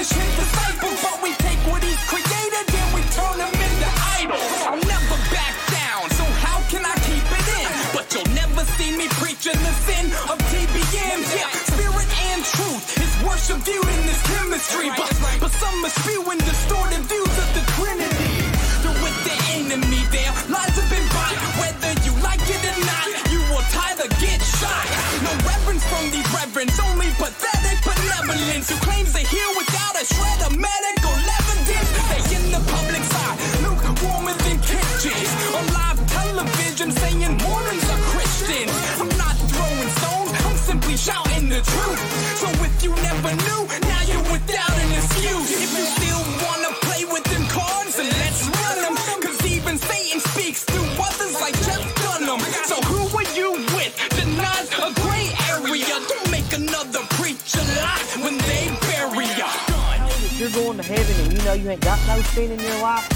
to furnish his disciples. But we take what he's created and we turn him into idols. I'll never back down, so how can I keep it in? But you'll never see me preaching the sin of TBM. Yeah, spirit and truth is worship viewed in this chemistry. But, but some are spewing distorted views of the Trinity. They're with the enemy there. Lies have been bought. Whether you like it or not, you will either get shot. No reverence from these reverends, only pathetic benevolence. Who claims to heal without you ain't got no in your life.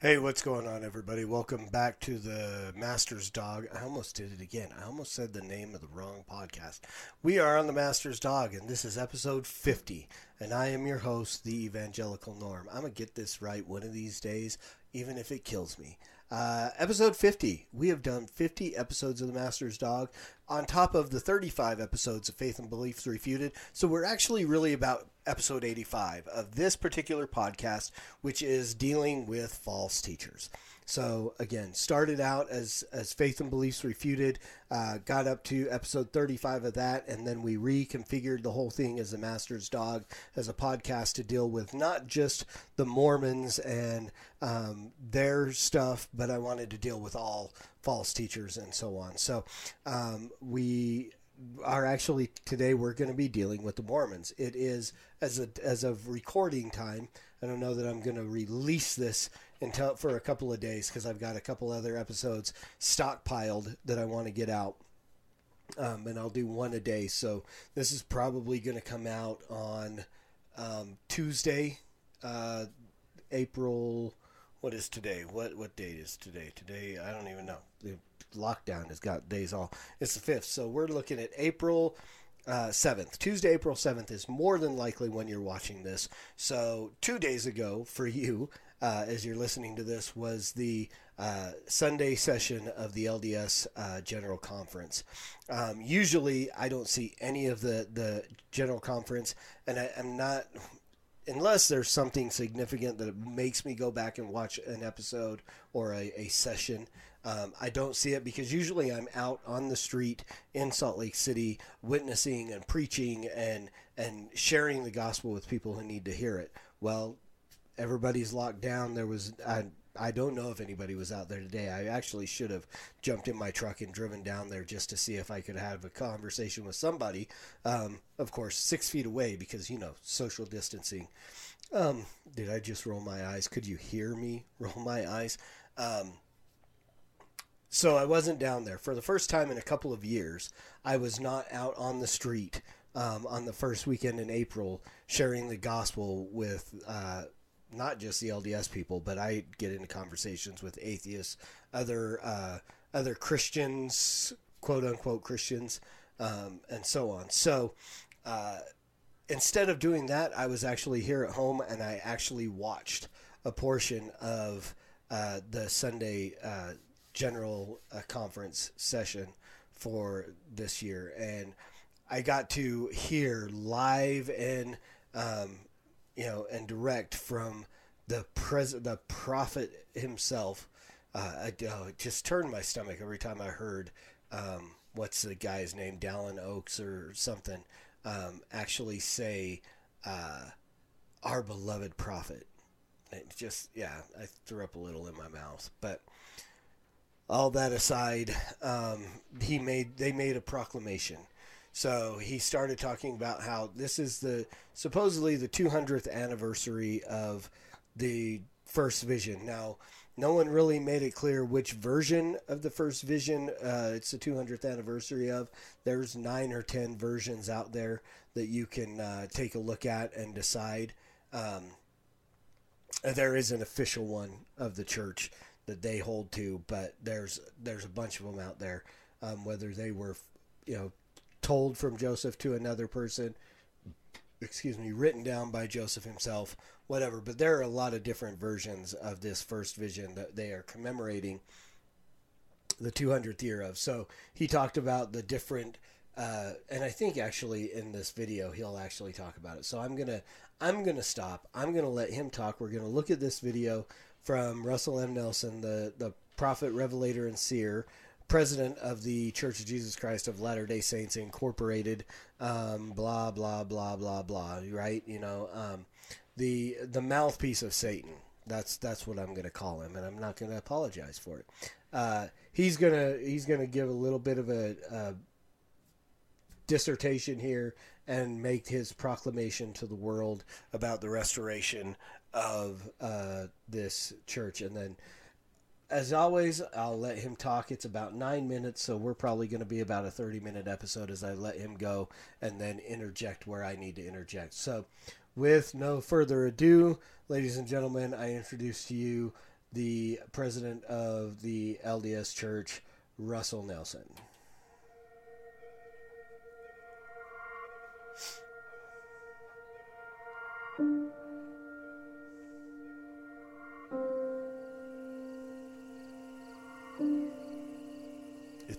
Hey, what's going on, everybody? Welcome back to the Master's Dog. I almost did it again. I almost said the name of the wrong podcast. We are on the Master's Dog, and this is episode 50. And I am your host, the Evangelical Norm. I'm going to get this right one of these days, even if it kills me. Uh, episode 50. We have done 50 episodes of The Master's Dog on top of the 35 episodes of Faith and Beliefs Refuted. So we're actually really about episode 85 of this particular podcast, which is dealing with false teachers. So again, started out as as Faith and Beliefs Refuted, uh, got up to episode 35 of that, and then we reconfigured the whole thing as a Master's Dog as a podcast to deal with not just the Mormons and um, their stuff, but I wanted to deal with all false teachers and so on. So um, we are actually today we're going to be dealing with the Mormons. It is as a as of recording time. I don't know that I'm going to release this until for a couple of days because I've got a couple other episodes stockpiled that I want to get out. Um, and I'll do one a day. So this is probably going to come out on um, Tuesday, uh, April. What is today? What what date is today? Today I don't even know. The lockdown has got days all. It's the fifth, so we're looking at April uh, seventh. Tuesday, April seventh is more than likely when you're watching this. So two days ago for you, uh, as you're listening to this, was the uh, Sunday session of the LDS uh, General Conference. Um, usually, I don't see any of the the General Conference, and I, I'm not unless there's something significant that makes me go back and watch an episode or a, a session. Um, I don't see it because usually I'm out on the street in Salt Lake City witnessing and preaching and and sharing the gospel with people who need to hear it. Well, everybody's locked down. There was I, I don't know if anybody was out there today. I actually should have jumped in my truck and driven down there just to see if I could have a conversation with somebody. Um, of course, six feet away because you know social distancing. Um, did I just roll my eyes? Could you hear me roll my eyes? Um, so I wasn't down there for the first time in a couple of years. I was not out on the street um, on the first weekend in April sharing the gospel with uh, not just the LDS people, but I get into conversations with atheists, other uh, other Christians, quote unquote Christians, um, and so on. So. Uh, instead of doing that, I was actually here at home and I actually watched a portion of uh, the Sunday uh, general uh, conference session for this year, and I got to hear live and um, you know and direct from the pres the prophet himself. Uh, I, oh, just turned my stomach every time I heard um, what's the guy's name, Dallin Oaks or something um, actually say uh, our beloved prophet. It just yeah, I threw up a little in my mouth. But all that aside, um, he made they made a proclamation. So he started talking about how this is the supposedly the 200th anniversary of the first vision. Now, no one really made it clear which version of the first vision uh, it's the 200th anniversary of. There's nine or ten versions out there that you can uh, take a look at and decide. Um, there is an official one of the church that they hold to, but there's there's a bunch of them out there. Um, whether they were, you know, told from Joseph to another person, excuse me, written down by Joseph himself, whatever. But there are a lot of different versions of this first vision that they are commemorating the 200th year of. So he talked about the different, uh, and I think actually in this video he'll actually talk about it. So I'm gonna I'm gonna stop. I'm gonna let him talk. We're gonna look at this video from Russell M. Nelson, the the prophet, revelator, and seer president of the Church of Jesus Christ of Latter Day Saints Incorporated, um, blah blah blah blah blah. Right? You know, um, the the mouthpiece of Satan. That's that's what I'm going to call him, and I'm not going to apologize for it. Uh, he's gonna he's gonna give a little bit of a, a dissertation here and make his proclamation to the world about the restoration of uh, this church, and then as always, I'll let him talk. It's about nine minutes, so we're probably going to be about a 30 minute episode as I let him go and then interject where I need to interject. So, with no further ado, ladies and gentlemen, I introduce to you the president of the LDS Church, Russell Nelson.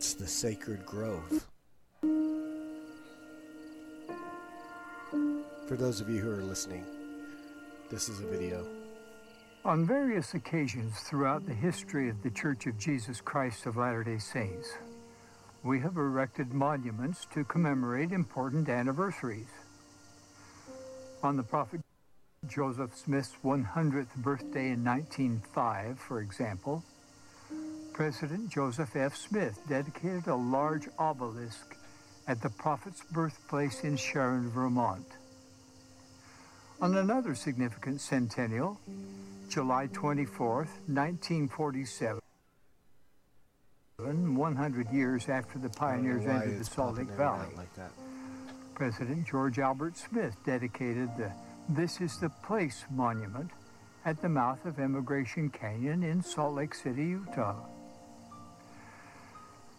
It's the sacred grove. For those of you who are listening, this is a video. On various occasions throughout the history of the Church of Jesus Christ of Latter day Saints, we have erected monuments to commemorate important anniversaries. On the Prophet Joseph Smith's 100th birthday in 1905, for example, President Joseph F. Smith dedicated a large obelisk at the prophet's birthplace in Sharon, Vermont. On another significant centennial, July 24, 1947, 100 years after the pioneers entered the Salt Lake Valley, like. President George Albert Smith dedicated the This is the Place monument at the mouth of Emigration Canyon in Salt Lake City, Utah.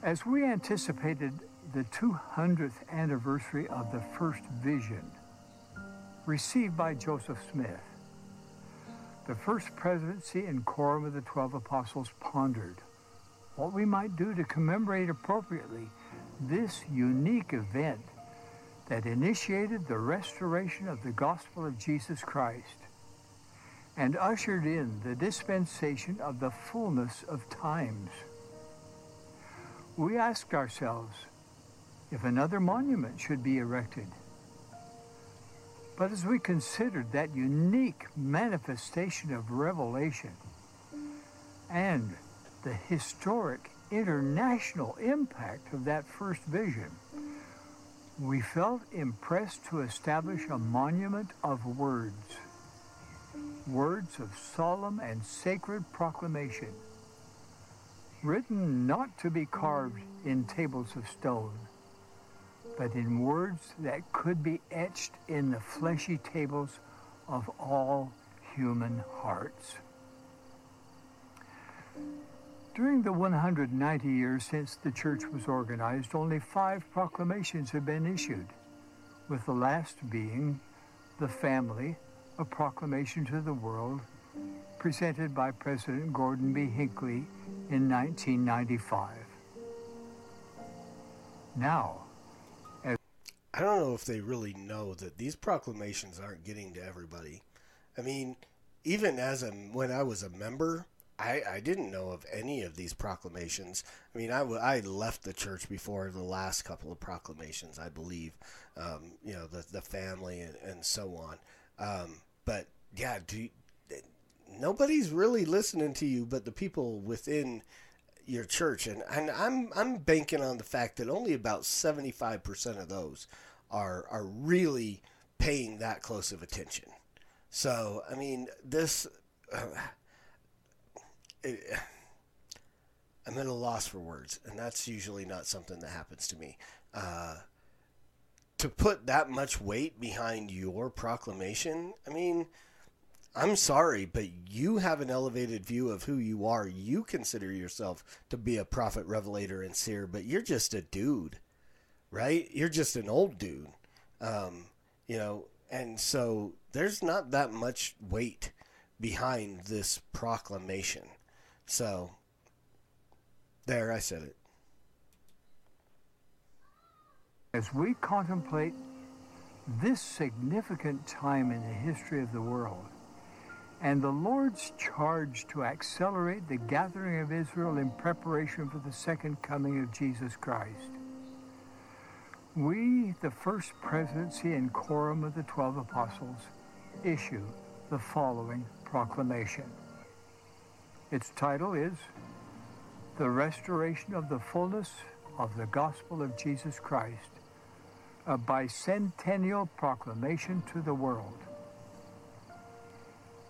As we anticipated the 200th anniversary of the first vision received by Joseph Smith, the first presidency and quorum of the 12 apostles pondered what we might do to commemorate appropriately this unique event that initiated the restoration of the gospel of Jesus Christ and ushered in the dispensation of the fullness of times we asked ourselves if another monument should be erected. But as we considered that unique manifestation of revelation and the historic international impact of that first vision, we felt impressed to establish a monument of words, words of solemn and sacred proclamation written not to be carved in tables of stone, but in words that could be etched in the fleshy tables of all human hearts. During the 190 years since the church was organized, only five proclamations have been issued, with the last being the family, a proclamation to the world, presented by President Gordon B. Hinckley in 1995. Now, I don't know if they really know that these proclamations aren't getting to everybody. I mean, even as a when I was a member, I, I didn't know of any of these proclamations. I mean, I, left the church before the last couple of proclamations, I believe. Um, you know, the the family and, and so on. Um, but yeah, do nobody's really listening to you, but the people within your church, and, and I'm I'm banking on the fact that only about seventy five percent of those are are really paying that close of attention. So I mean, this. Uh, it, I'm at a loss for words, and that's usually not something that happens to me. Uh, to put that much weight behind your proclamation, I mean, I'm sorry, but you have an elevated view of who you are. You consider yourself to be a prophet, revelator, and seer, but you're just a dude, right? You're just an old dude, um, you know, and so there's not that much weight behind this proclamation. So, there, I said it. As we contemplate this significant time in the history of the world and the Lord's charge to accelerate the gathering of Israel in preparation for the second coming of Jesus Christ, we, the first presidency and quorum of the twelve apostles, issue the following proclamation. Its title is The Restoration of the Fullness of the Gospel of Jesus Christ, a bicentennial proclamation to the world.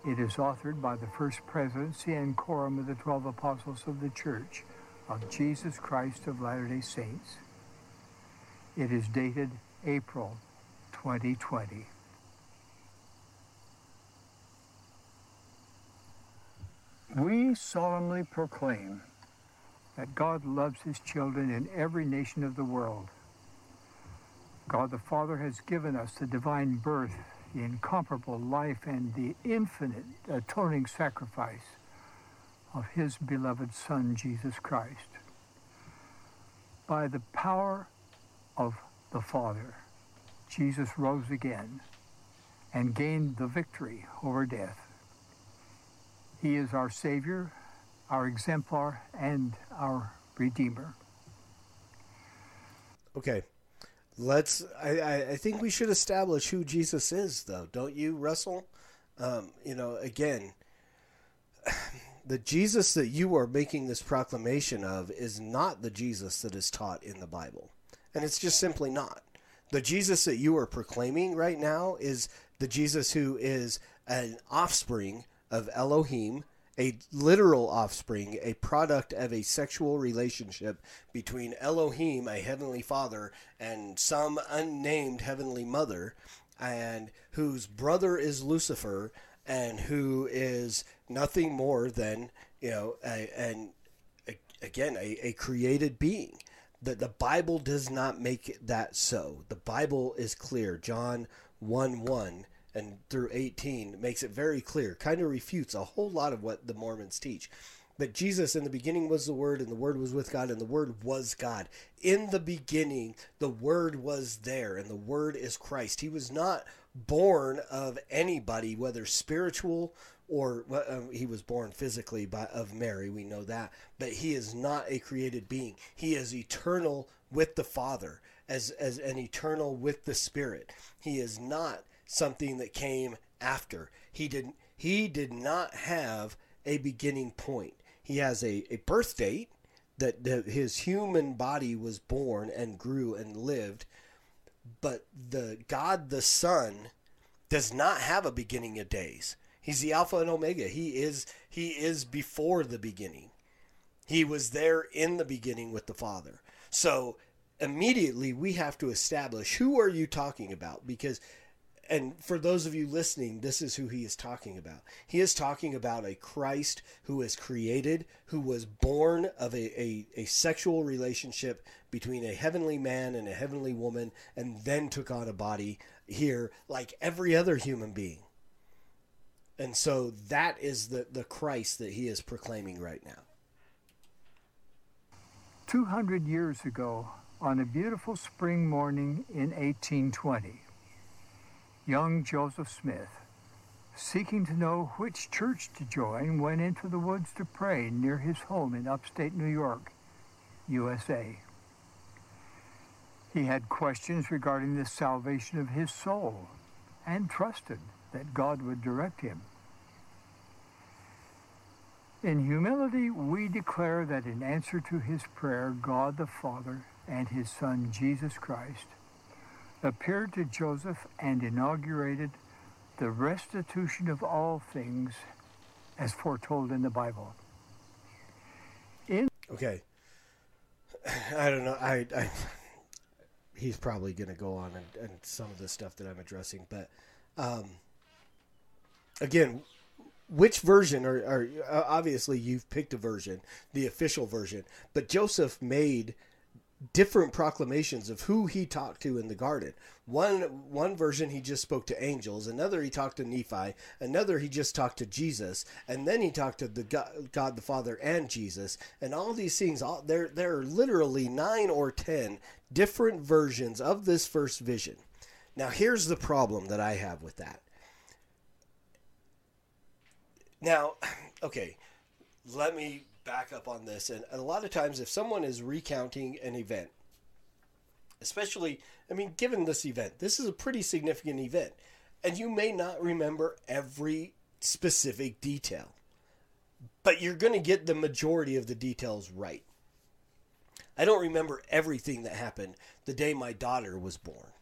It is authored by the First Presidency and Quorum of the Twelve Apostles of the Church of Jesus Christ of Latter-day Saints. It is dated April 2020. We solemnly proclaim that God loves his children in every nation of the world. God the Father has given us the divine birth, the incomparable life, and the infinite atoning sacrifice of his beloved Son, Jesus Christ. By the power of the Father, Jesus rose again and gained the victory over death. He is our Savior, our exemplar, and our Redeemer. Okay. Let's. I, I, think we should establish who Jesus is, though, don't you, Russell? Um, you know, again, the Jesus that you are making this proclamation of is not the Jesus that is taught in the Bible. And it's just simply not. The Jesus that you are proclaiming right now is the Jesus who is an offspring of Elohim, a literal offspring, a product of a sexual relationship between Elohim, a heavenly father, and some unnamed heavenly mother, and whose brother is Lucifer, and who is nothing more than, you know, a, a, again, a, a created being. The, the Bible does not make that so. The Bible is clear. John 1 1 and through 18 makes it very clear, kind of refutes a whole lot of what the Mormons teach. But Jesus in the beginning was the Word, and the Word was with God, and the Word was God. In the beginning, the Word was there, and the Word is Christ. He was not born of anybody, whether spiritual or um, he was born physically by of Mary. We know that, but he is not a created being. He is eternal with the Father, as as an eternal with the Spirit. He is not something that came after. He did he did not have a beginning point. He has a, a birth date that the, his human body was born and grew and lived, but the God the Son does not have a beginning of days. He's the Alpha and Omega. He is he is before the beginning. He was there in the beginning with the Father. So immediately we have to establish who are you talking about because and for those of you listening, this is who he is talking about. He is talking about a Christ who is created, who was born of a, a, a, sexual relationship between a heavenly man and a heavenly woman, and then took on a body here like every other human being. And so that is the, the Christ that he is proclaiming right now. 200 years ago, on a beautiful spring morning in 1820, young Joseph Smith, seeking to know which church to join, went into the woods to pray near his home in upstate New York, USA. He had questions regarding the salvation of his soul and trusted that God would direct him. In humility, we declare that in answer to his prayer, God the Father and his Son Jesus Christ appeared to Joseph and inaugurated the restitution of all things as foretold in the Bible. In okay, I don't know. I, I he's probably going to go on and, and, some of the stuff that I'm addressing, but um, again, which version? Or, or uh, obviously you've picked a version, the official version, but Joseph made different proclamations of who he talked to in the garden. One one version he just spoke to angels, another he talked to Nephi, another he just talked to Jesus, and then he talked to the God, God the Father and Jesus. And all these things, all, there there are literally nine or ten different versions of this first vision. Now here's the problem that I have with that. Now, okay, let me back up on this. And a lot of times, if someone is recounting an event, especially, I mean, given this event, this is a pretty significant event, and you may not remember every specific detail, but you're going to get the majority of the details right. I don't remember everything that happened the day my daughter was born,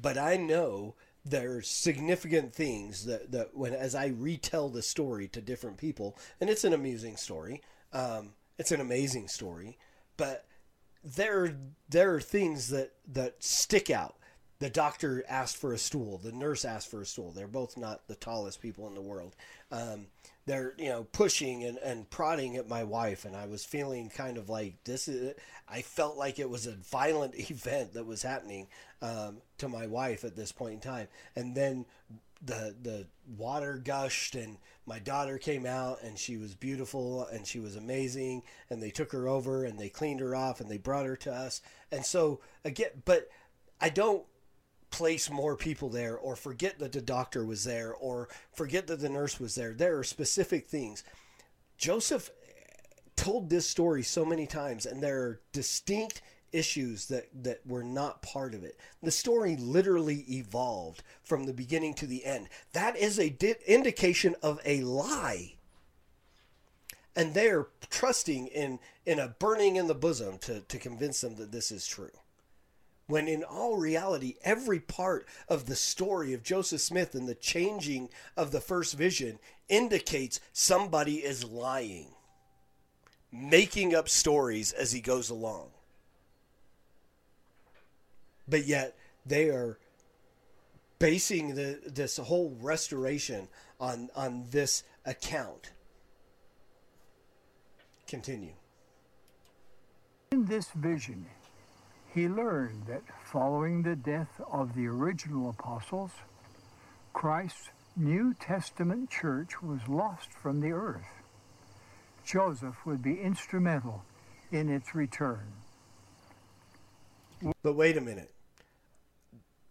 but I know there's significant things that, that when as I retell the story to different people, and it's an amusing story, um, it's an amazing story, but there there are things that that stick out. The doctor asked for a stool. The nurse asked for a stool. They're both not the tallest people in the world. Um, they're you know pushing and, and prodding at my wife, and I was feeling kind of like this is. I felt like it was a violent event that was happening um, to my wife at this point in time, and then the the water gushed and my daughter came out and she was beautiful and she was amazing and they took her over and they cleaned her off and they brought her to us. And so again but i don't place more people there or forget that the doctor was there or forget that the nurse was there. There are specific things. Joseph told this story so many times and there are distinct issues that that were not part of it. The story literally evolved from the beginning to the end. That is a di- indication of a lie. And they're trusting in in a burning in the bosom to, to convince them that this is true. When in all reality, every part of the story of Joseph Smith and the changing of the first vision indicates somebody is lying, making up stories as he goes along but yet they are basing the this whole restoration on on this account. Continue. In this vision, he learned that following the death of the original apostles, Christ's New Testament church was lost from the earth. Joseph would be instrumental in its return. But wait a minute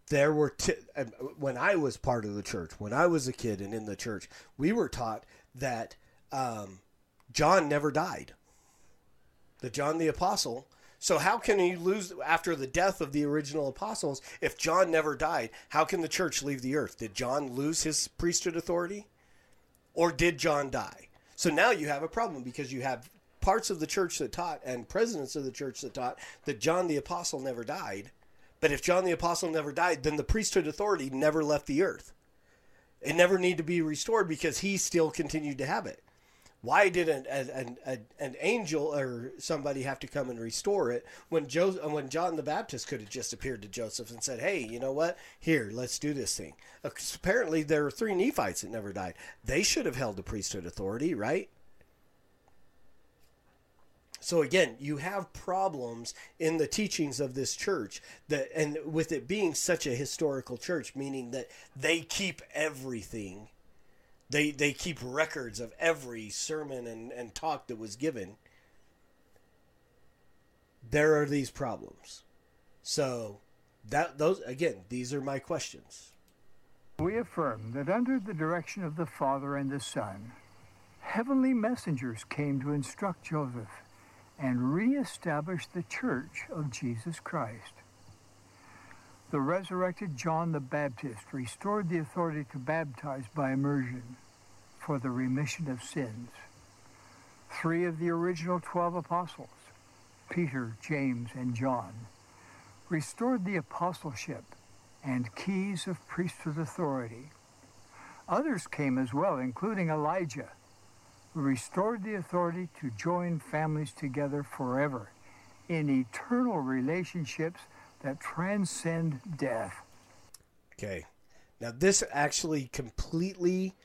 there were t- when I was part of the church, when I was a kid and in the church, we were taught that um, John never died. The John the apostle. So how can he lose after the death of the original apostles if John never died? How can the church leave the earth? Did John lose his priesthood authority, or did John die? So now you have a problem because you have parts of the church that taught and presidents of the church that taught that John the apostle never died but if John the Apostle never died, then the priesthood authority never left the earth. It never needed to be restored because he still continued to have it. Why did an, an, an, an angel or somebody have to come and restore it when when John the Baptist could have just appeared to Joseph and said, "Hey, you know what? Here, let's do this thing." Apparently, there are three Nephites that never died. They should have held the priesthood authority, right? So again, you have problems in the teachings of this church that and with it being such a historical church meaning that they keep everything. They they keep records of every sermon and, and talk that was given. There are these problems. So that those again, these are my questions. We affirm that under the direction of the Father and the Son, heavenly messengers came to instruct Joseph and reestablish the church of Jesus Christ. The resurrected John the Baptist restored the authority to baptize by immersion for the remission of sins. Three of the original twelve apostles, Peter, James, and John, restored the apostleship and keys of priesthood authority. Others came as well, including Elijah, restored the authority to join families together forever in eternal relationships that transcend death. Okay. Now this actually completely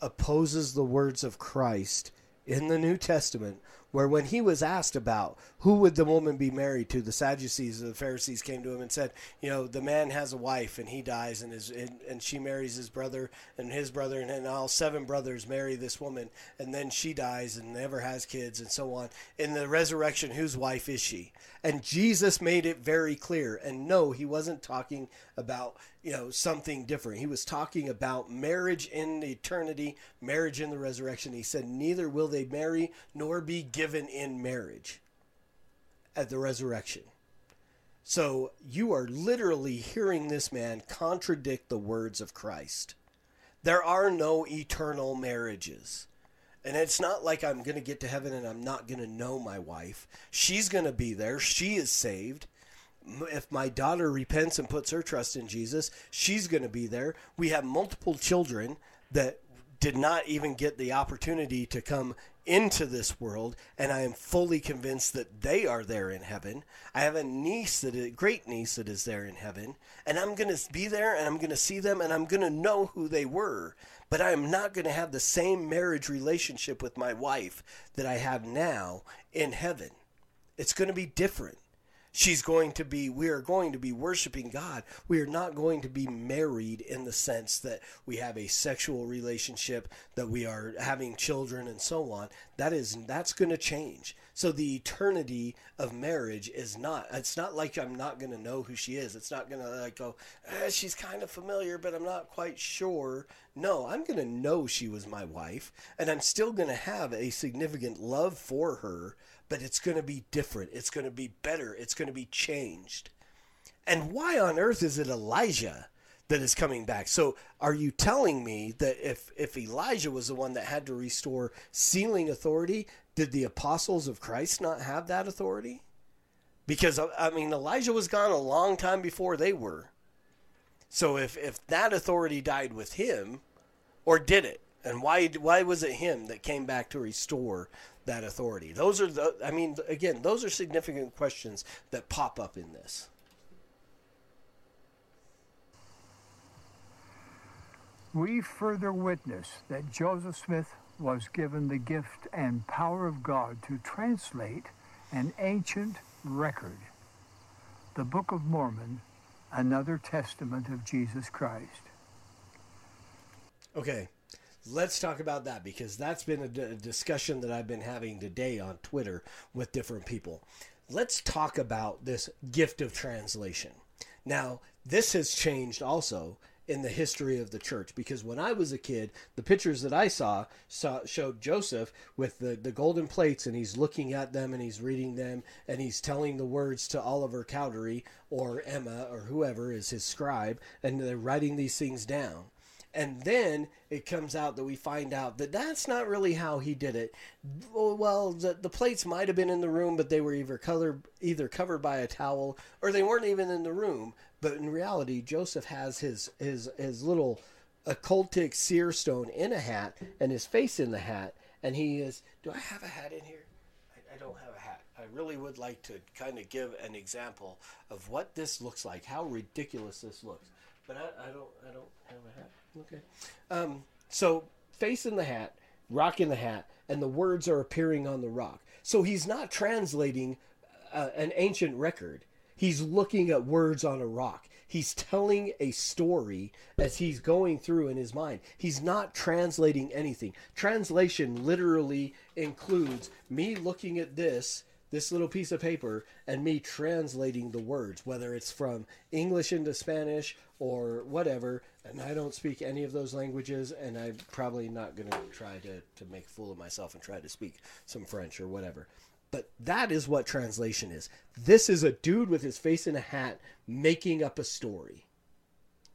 opposes the words of Christ in the New Testament where when he was asked about who would the woman be married to, the Sadducees or the Pharisees came to him and said, you know, the man has a wife and he dies and his and, and she marries his brother and his brother and then all seven brothers marry this woman and then she dies and never has kids and so on. In the resurrection, whose wife is she? And Jesus made it very clear. And no, he wasn't talking about you know something different. He was talking about marriage in eternity, marriage in the resurrection. He said, "Neither will they marry nor be given in marriage at the resurrection." So you are literally hearing this man contradict the words of Christ. There are no eternal marriages. And it's not like I'm going to get to heaven and I'm not going to know my wife. She's going to be there. She is saved. If my daughter repents and puts her trust in Jesus, she's going to be there. We have multiple children that did not even get the opportunity to come into this world, and I am fully convinced that they are there in heaven. I have a niece that is great niece that is there in heaven, and I'm going to be there and I'm going to see them and I'm going to know who they were. But I am not going to have the same marriage relationship with my wife that I have now in heaven. It's going to be different. She's going to be, we are going to be worshiping God. We are not going to be married in the sense that we have a sexual relationship, that we are having children and so on. That is, that's going to change. So the eternity of marriage is not, it's not like I'm not going to know who she is. It's not going to like go, eh, she's kind of familiar, but I'm not quite sure. No, I'm going to know she was my wife and I'm still going to have a significant love for her but it's going to be different. It's going to be better. It's going to be changed. And why on earth is it Elijah that is coming back? So are you telling me that if if Elijah was the one that had to restore sealing authority, did the apostles of Christ not have that authority? Because uh, I mean Elijah was gone a long time before they were. So if if that authority died with him, or did it? And why why was it him that came back to restore that authority? Those are the I mean again, those are significant questions that pop up in this. We further witness that Joseph Smith was given the gift and power of God to translate an ancient record, the Book of Mormon, another testament of Jesus Christ. Okay, let's talk about that because that's been a, d- a discussion that I've been having today on Twitter with different people. Let's talk about this gift of translation. Now, this has changed also in the history of the church because when I was a kid, the pictures that I saw, saw showed Joseph with the, the golden plates and he's looking at them and he's reading them and he's telling the words to Oliver Cowdery or Emma or whoever is his scribe and they're writing these things down. And then it comes out that we find out that that's not really how he did it. Well, the, the plates might have been in the room, but they were either colored, either covered by a towel, or they weren't even in the room. But in reality, Joseph has his his his little occultic seer stone in a hat and his face in the hat, and he is. Do I have a hat in here? I, I don't have a hat. I really would like to kind of give an example of what this looks like, how ridiculous this looks. But I, I don't. I don't have a hat. Okay. Um, so face in the hat, rock in the hat, and the words are appearing on the rock. So he's not translating uh, an ancient record. He's looking at words on a rock. He's telling a story as he's going through in his mind. He's not translating anything. Translation literally includes me looking at this, this little piece of paper, and me translating the words, whether it's from English into Spanish or whatever. And I don't speak any of those languages, and I'm probably not going to try to, to make a fool of myself and try to speak some French or whatever. But that is what translation is. This is a dude with his face in a hat making up a story.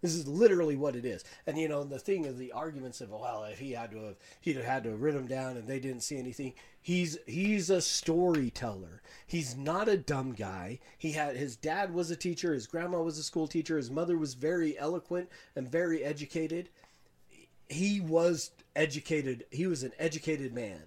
This is literally what it is. And you know, the thing of the arguments of well, if he had to have he'd have had to have written them down and they didn't see anything. He's he's a storyteller. He's not a dumb guy. He had his dad was a teacher, his grandma was a school teacher, his mother was very eloquent and very educated. He was educated. He was an educated man.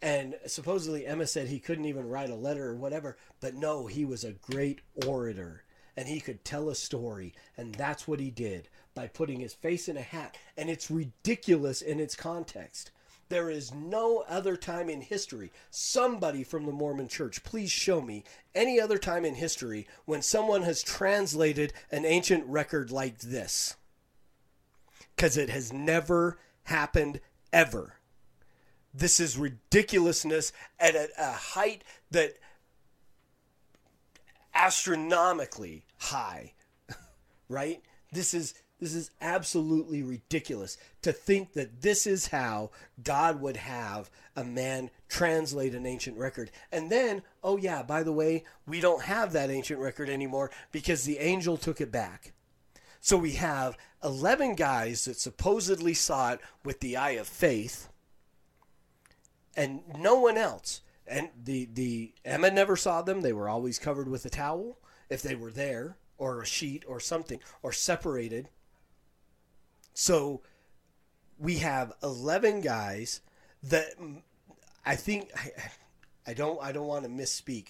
And supposedly Emma said he couldn't even write a letter or whatever, but no, he was a great orator and he could tell a story. And that's what he did by putting his face in a hat. And it's ridiculous in its context. There is no other time in history. Somebody from the Mormon church, please show me any other time in history when someone has translated an ancient record like this. Because it has never happened ever. This is ridiculousness at a, a height that astronomically high, right? This is this is absolutely ridiculous to think that this is how God would have a man translate an ancient record. And then, oh yeah, by the way, we don't have that ancient record anymore because the angel took it back. So we have 11 guys that supposedly saw it with the eye of faith and no one else. And the the Emma never saw them. They were always covered with a towel if they were there, or a sheet, or something, or separated. So we have eleven guys that mm, I think I, I don't I don't want to misspeak,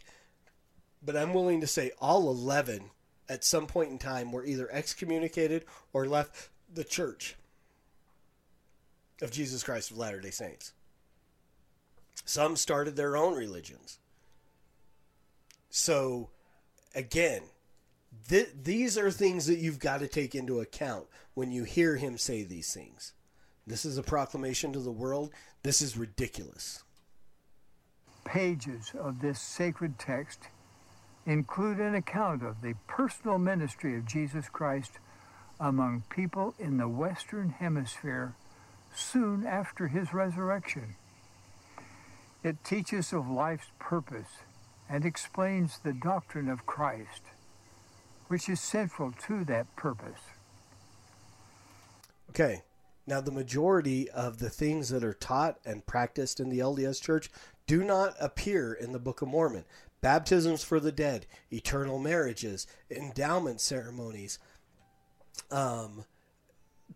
but I'm willing to say all eleven at some point in time were either excommunicated or left the church of Jesus Christ of Latter Day Saints. Some started their own religions. So, again, th- these are things that you've got to take into account when you hear him say these things. This is a proclamation to the world. This is ridiculous. Pages of this sacred text include an account of the personal ministry of Jesus Christ among people in the Western Hemisphere soon after his resurrection. It teaches of life's purpose and explains the doctrine of Christ, which is central to that purpose. Okay, now the majority of the things that are taught and practiced in the LDS Church do not appear in the Book of Mormon. Baptisms for the dead, eternal marriages, endowment ceremonies, um,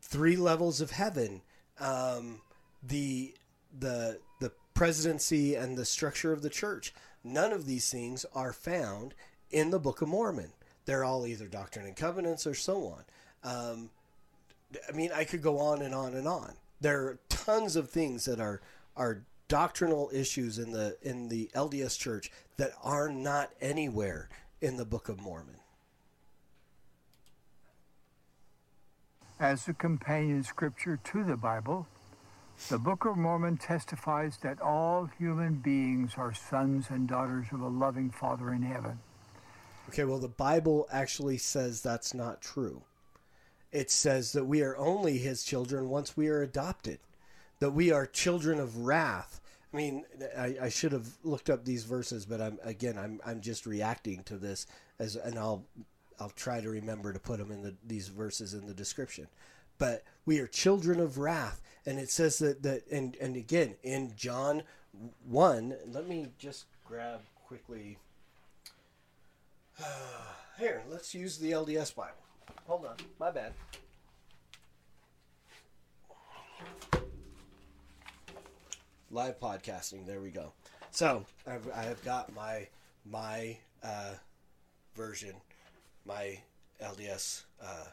three levels of heaven, um, the the the presidency and the structure of the church. None of these things are found in the Book of Mormon. They're all either Doctrine and Covenants or so on. Um, I mean, I could go on and on and on. There are tons of things that are are doctrinal issues in the in the LDS Church that are not anywhere in the Book of Mormon. As a companion scripture to the Bible, the Book of Mormon testifies that all human beings are sons and daughters of a loving Father in heaven. Okay, well, the Bible actually says that's not true. It says that we are only his children once we are adopted, that we are children of wrath. I mean, I, I should have looked up these verses, but I'm again, I'm I'm just reacting to this as, and I'll I'll try to remember to put them in the, these verses in the description. But we are children of wrath, and it says that that and and again in John one. Let me just grab quickly. Here, let's use the LDS Bible. Hold on, my bad. live podcasting. There we go. So I've, I have got my my uh, version, my LDS uh,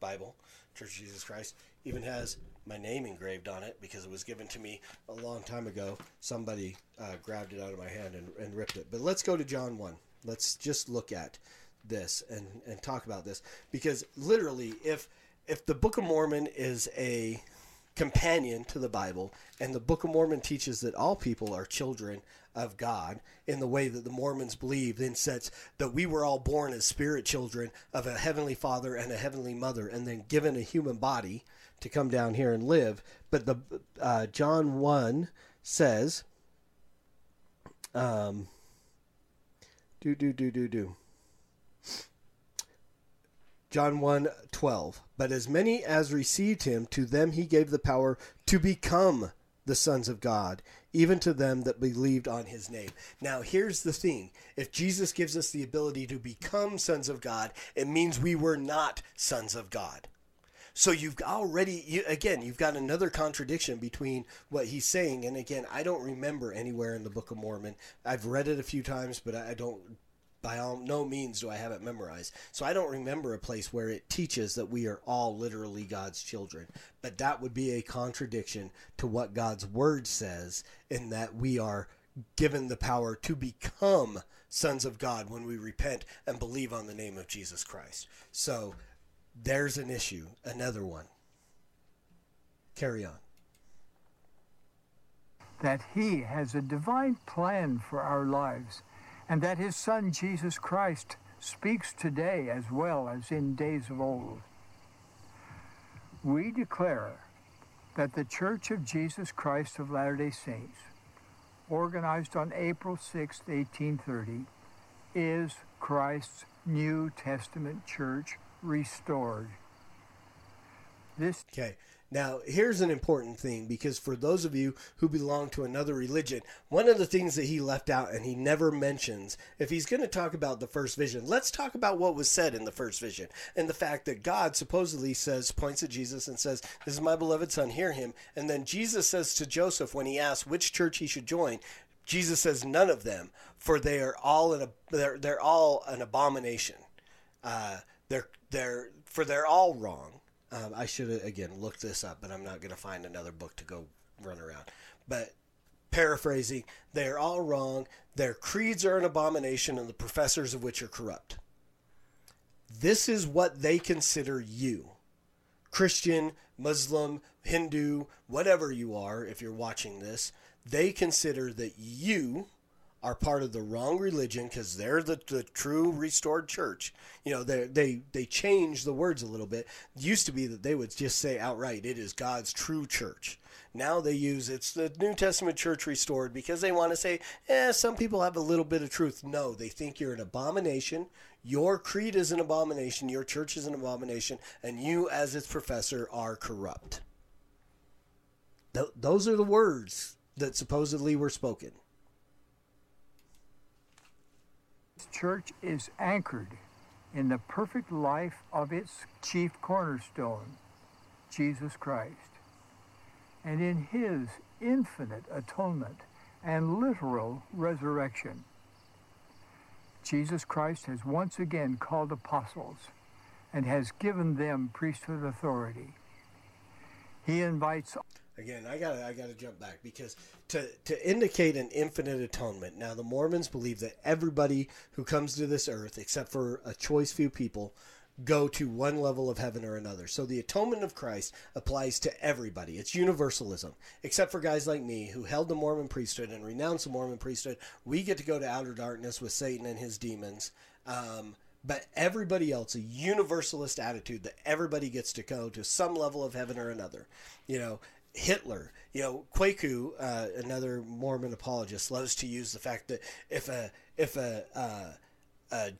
Bible, Church of Jesus Christ, even has my name engraved on it because it was given to me a long time ago. Somebody uh, grabbed it out of my hand and, and ripped it. But let's go to John 1. Let's just look at this and, and talk about this because literally, if if the Book of Mormon is a companion to the Bible, and the Book of Mormon teaches that all people are children of God in the way that the Mormons believe, then says that we were all born as spirit children of a heavenly father and a heavenly mother, and then given a human body to come down here and live. But the uh, John one says, um, do do do do do. John 1 12. But as many as received him, to them he gave the power to become the sons of God, even to them that believed on his name. Now, here's the thing if Jesus gives us the ability to become sons of God, it means we were not sons of God. So you've already, you, again, you've got another contradiction between what he's saying. And again, I don't remember anywhere in the Book of Mormon. I've read it a few times, but I don't by all, no means do I have it memorized. So I don't remember a place where it teaches that we are all literally God's children. But that would be a contradiction to what God's word says in that we are given the power to become sons of God when we repent and believe on the name of Jesus Christ. So there's an issue, another one. Carry on. That He has a divine plan for our lives and that his Son Jesus Christ speaks today as well as in days of old. We declare that the Church of Jesus Christ of Latter day Saints, organized on April 6, 1830, is Christ's New Testament church restored. This Okay. Now, here's an important thing because for those of you who belong to another religion, one of the things that he left out and he never mentions, if he's going to talk about the first vision, let's talk about what was said in the first vision and the fact that God supposedly says, points at Jesus and says, This is my beloved son, hear him. And then Jesus says to Joseph when he asks which church he should join, Jesus says, None of them, for they are all an, they're, they're all an abomination. Uh, they're, they're, for they're all wrong um, I should have again looked this up, but I'm not going to find another book to go run around. But paraphrasing, they're all wrong. Their creeds are an abomination, and the professors of which are corrupt. This is what they consider you Christian, Muslim, Hindu, whatever you are, if you're watching this. They consider that you are part of the wrong religion because they're the, the true restored church. You know, they they they change the words a little bit. It used to be that they would just say outright, "It is God's true church." Now they use it's the New Testament church restored because they want to say, "Eh, some people have a little bit of truth." No, they think you're an abomination. Your creed is an abomination. Your church is an abomination, and you, as its professor, are corrupt. Th- those are the words that supposedly were spoken. Church is anchored in the perfect life of its chief cornerstone, Jesus Christ, and in his infinite atonement and literal resurrection. Jesus Christ has once again called apostles and has given them priesthood authority. He invites Again, I gotta I gotta jump back because to to indicate an infinite atonement. Now the Mormons believe that everybody who comes to this earth, except for a choice few people, go to one level of heaven or another. So the atonement of Christ applies to everybody. It's universalism, except for guys like me who held the Mormon priesthood and renounced the Mormon priesthood. We get to go to outer darkness with Satan and his demons. Um, but everybody else, a universalist attitude that everybody gets to go to some level of heaven or another. You know, Hitler. You know, Kwaku, uh, another Mormon apologist, loves to use the fact that if a if a, uh, a,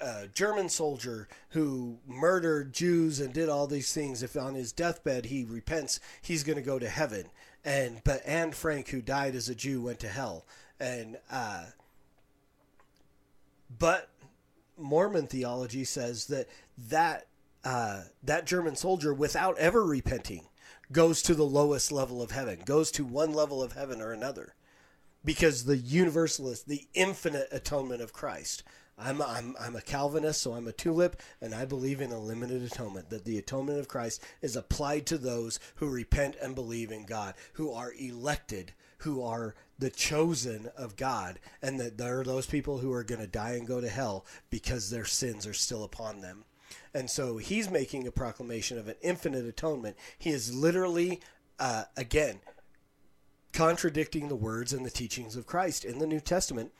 a, German soldier who murdered Jews and did all these things, if on his deathbed he repents, he's going to go to heaven. And but Anne Frank, who died as a Jew, went to hell. And uh, but Mormon theology says that that uh, that German soldier, without ever repenting, goes to the lowest level of heaven, goes to one level of heaven or another. Because the universalist, the infinite atonement of Christ. I'm, I'm, I'm a Calvinist, so I'm a tulip, and I believe in a limited atonement, that the atonement of Christ is applied to those who repent and believe in God, who are elected, who are the chosen of God, and that there are those people who are going to die and go to hell because their sins are still upon them. And so he's making a proclamation of an infinite atonement. He is literally, uh, again, contradicting the words and the teachings of Christ in the New Testament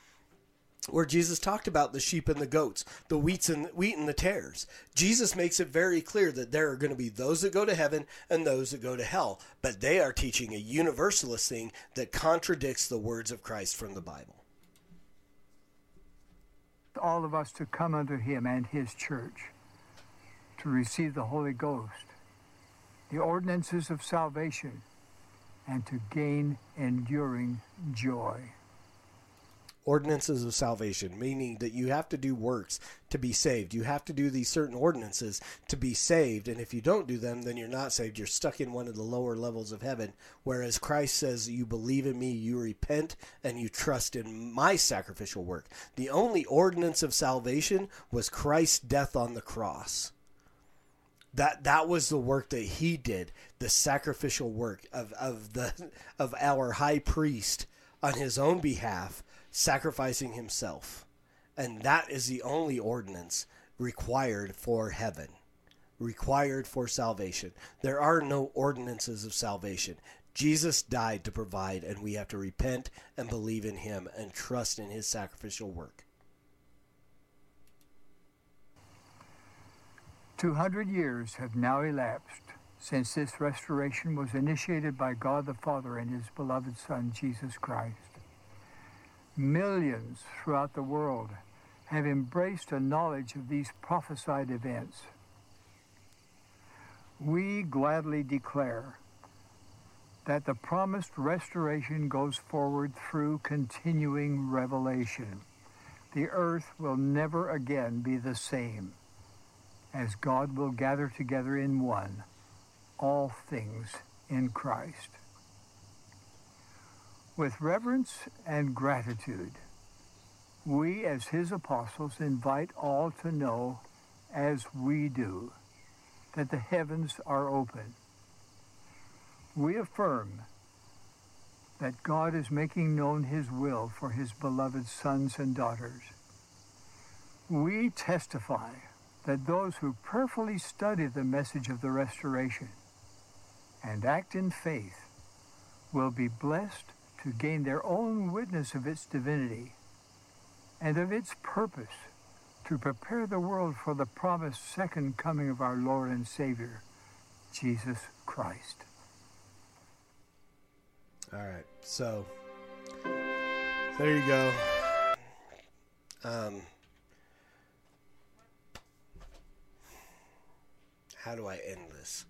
where Jesus talked about the sheep and the goats, the wheats and wheat and the tares. Jesus makes it very clear that there are going to be those that go to heaven and those that go to hell, but they are teaching a universalist thing that contradicts the words of Christ from the Bible. All of us to come unto him and his church to receive the Holy Ghost, the ordinances of salvation, and to gain enduring joy ordinances of salvation, meaning that you have to do works to be saved. You have to do these certain ordinances to be saved. And if you don't do them, then you're not saved. You're stuck in one of the lower levels of heaven. Whereas Christ says, You believe in me, you repent, and you trust in my sacrificial work. The only ordinance of salvation was Christ's death on the cross. That, that was the work that he did, the sacrificial work of, of the of our high priest on his own behalf sacrificing himself. And that is the only ordinance required for heaven, required for salvation. There are no ordinances of salvation. Jesus died to provide, and we have to repent and believe in him and trust in his sacrificial work. 200 years have now elapsed since this restoration was initiated by God the Father and his beloved Son, Jesus Christ. Millions throughout the world have embraced a knowledge of these prophesied events. We gladly declare that the promised restoration goes forward through continuing revelation. The earth will never again be the same, as God will gather together in one all things in Christ. With reverence and gratitude, we as his apostles invite all to know, as we do, that the heavens are open. We affirm that God is making known his will for his beloved sons and daughters. We testify that those who prayerfully study the message of the restoration and act in faith will be blessed to gain their own witness of its divinity and of its purpose to prepare the world for the promised second coming of our Lord and Savior, Jesus Christ. All right, so there you go. Um, how do I end this?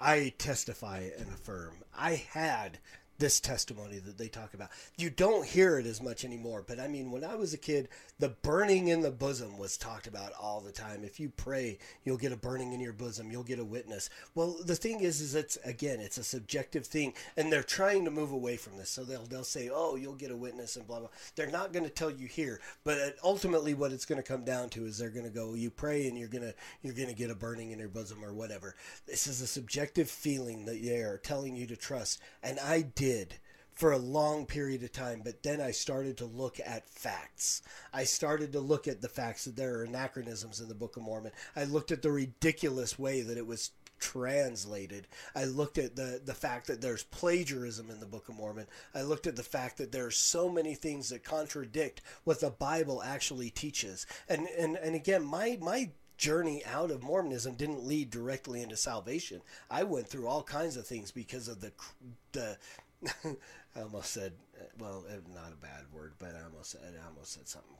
I testify and affirm. I had this testimony that they talk about. You don't hear it as much anymore, but I mean, when I was a kid, the burning in the bosom was talked about all the time. If you pray, you'll get a burning in your bosom, you'll get a witness. Well, the thing is, is it's again, it's a subjective thing, and they're trying to move away from this. So they'll they'll say, oh, you'll get a witness and blah blah. They're not going to tell you here, but ultimately, what it's going to come down to is they're going to go, you pray, and you're gonna you're gonna get a burning in your bosom or whatever. This is a subjective feeling that they are telling you to trust, and I did did for a long period of time, but then I started to look at facts. I started to look at the facts that there are anachronisms in the Book of Mormon. I looked at the ridiculous way that it was translated. I looked at the the fact that there's plagiarism in the Book of Mormon. I looked at the fact that there are so many things that contradict what the Bible actually teaches. And and and again, my my journey out of Mormonism didn't lead directly into salvation. I went through all kinds of things because of the the I almost said, well, eh, not a bad word, but I almost said, I almost said something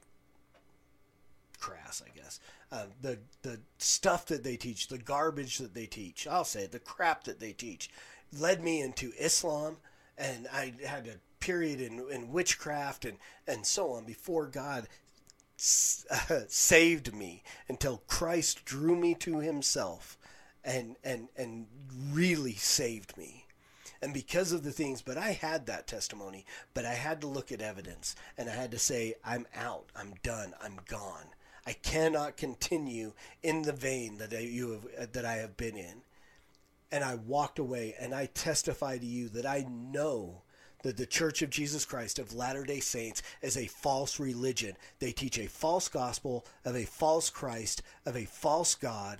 crass, I guess. Uh, the the stuff that they teach, the garbage that they teach, I'll say the crap that they teach, led me into Islam, and I had a period in, in witchcraft and and so on before God uh, saved me until Christ drew me to Himself and and and really saved me and because of the things but i had that testimony but i had to look at evidence and i had to say i'm out. I'm done. I'm gone. I cannot continue in the vein that I, you have uh, that i have been in. And i walked away and i testify to you that i know that the Church of Jesus Christ of Latter day Saints is a false religion. They teach a false gospel of a false Christ, of a false God,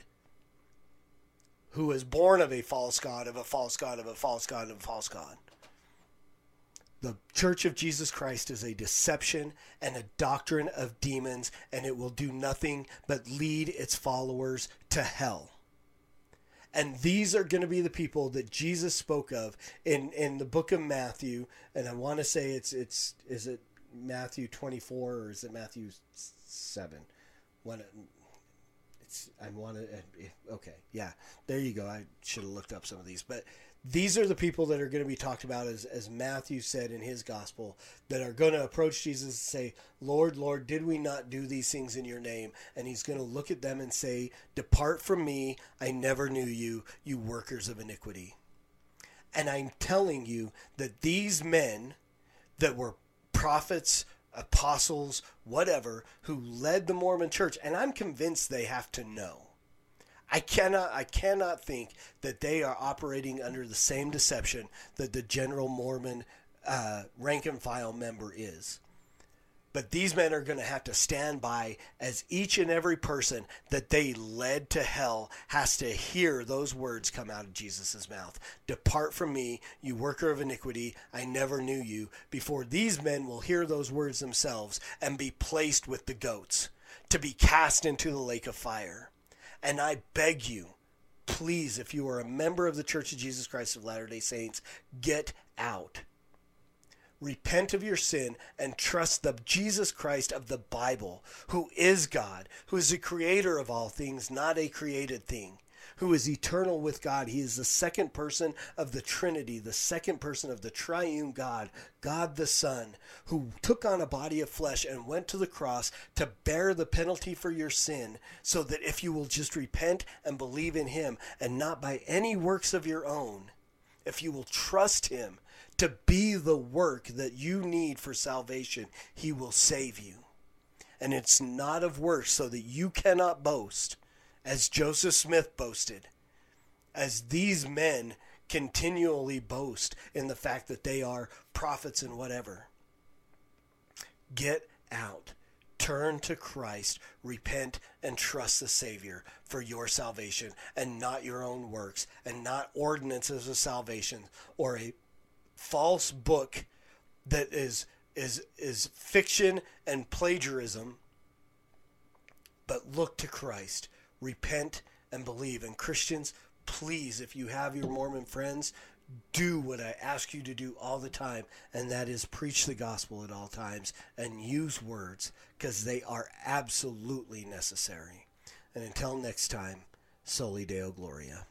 who is born of a false God, of a false God, of a false God, of a false God. The Church of Jesus Christ is a deception and a doctrine of demons, and it will do nothing but lead its followers to hell. And these are going to be the people that Jesus spoke of in, in the book of Matthew. And I want to say it's, it's, is it Matthew 24 or is it Matthew 7? When it's, I want to, okay, yeah, there you go. I should have looked up some of these, but these are the people that are going to be talked about as, as Matthew said in his gospel that are going to approach Jesus and say, Lord, Lord, did we not do these things in your name? And he's going to look at them and say, Depart from me, I never knew you, you workers of iniquity. And I'm telling you that these men that were prophets, apostles, whatever, who led the Mormon church, and I'm convinced they have to know I cannot I cannot think that they are operating under the same deception that the general Mormon uh, rank and file member is. But these men are going to have to stand by as each and every person that they led to hell has to hear those words come out of Jesus' mouth. Depart from me, you worker of iniquity, I never knew you. Before these men will hear those words themselves and be placed with the goats to be cast into the lake of fire. And I beg you, please, if you are a member of the Church of Jesus Christ of Latter day Saints, get out. Repent of your sin and trust the Jesus Christ of the Bible, who is God, who is the creator of all things, not a created thing who is eternal with God. He is the second person of the Trinity, the second person of the triune God, God the Son, who took on a body of flesh and went to the cross to bear the penalty for your sin, so that if you will just repent and believe in Him and not by any works of your own, if you will trust Him to be the work that you need for salvation, He will save you. And it's not of works, so that you cannot boast as Joseph Smith boasted, as these men continually boast in the fact that they are prophets and whatever. Get out. Turn to Christ, repent, and trust the Savior for your salvation and not your own works and not ordinances of salvation or a false book that is is is fiction and plagiarism but look to Christ repent and believe. And Christians, please, if you have your Mormon friends, do what I ask you to do all the time, and that is preach the gospel at all times and use words because they are absolutely necessary. And until next time, Soli Deo Gloria.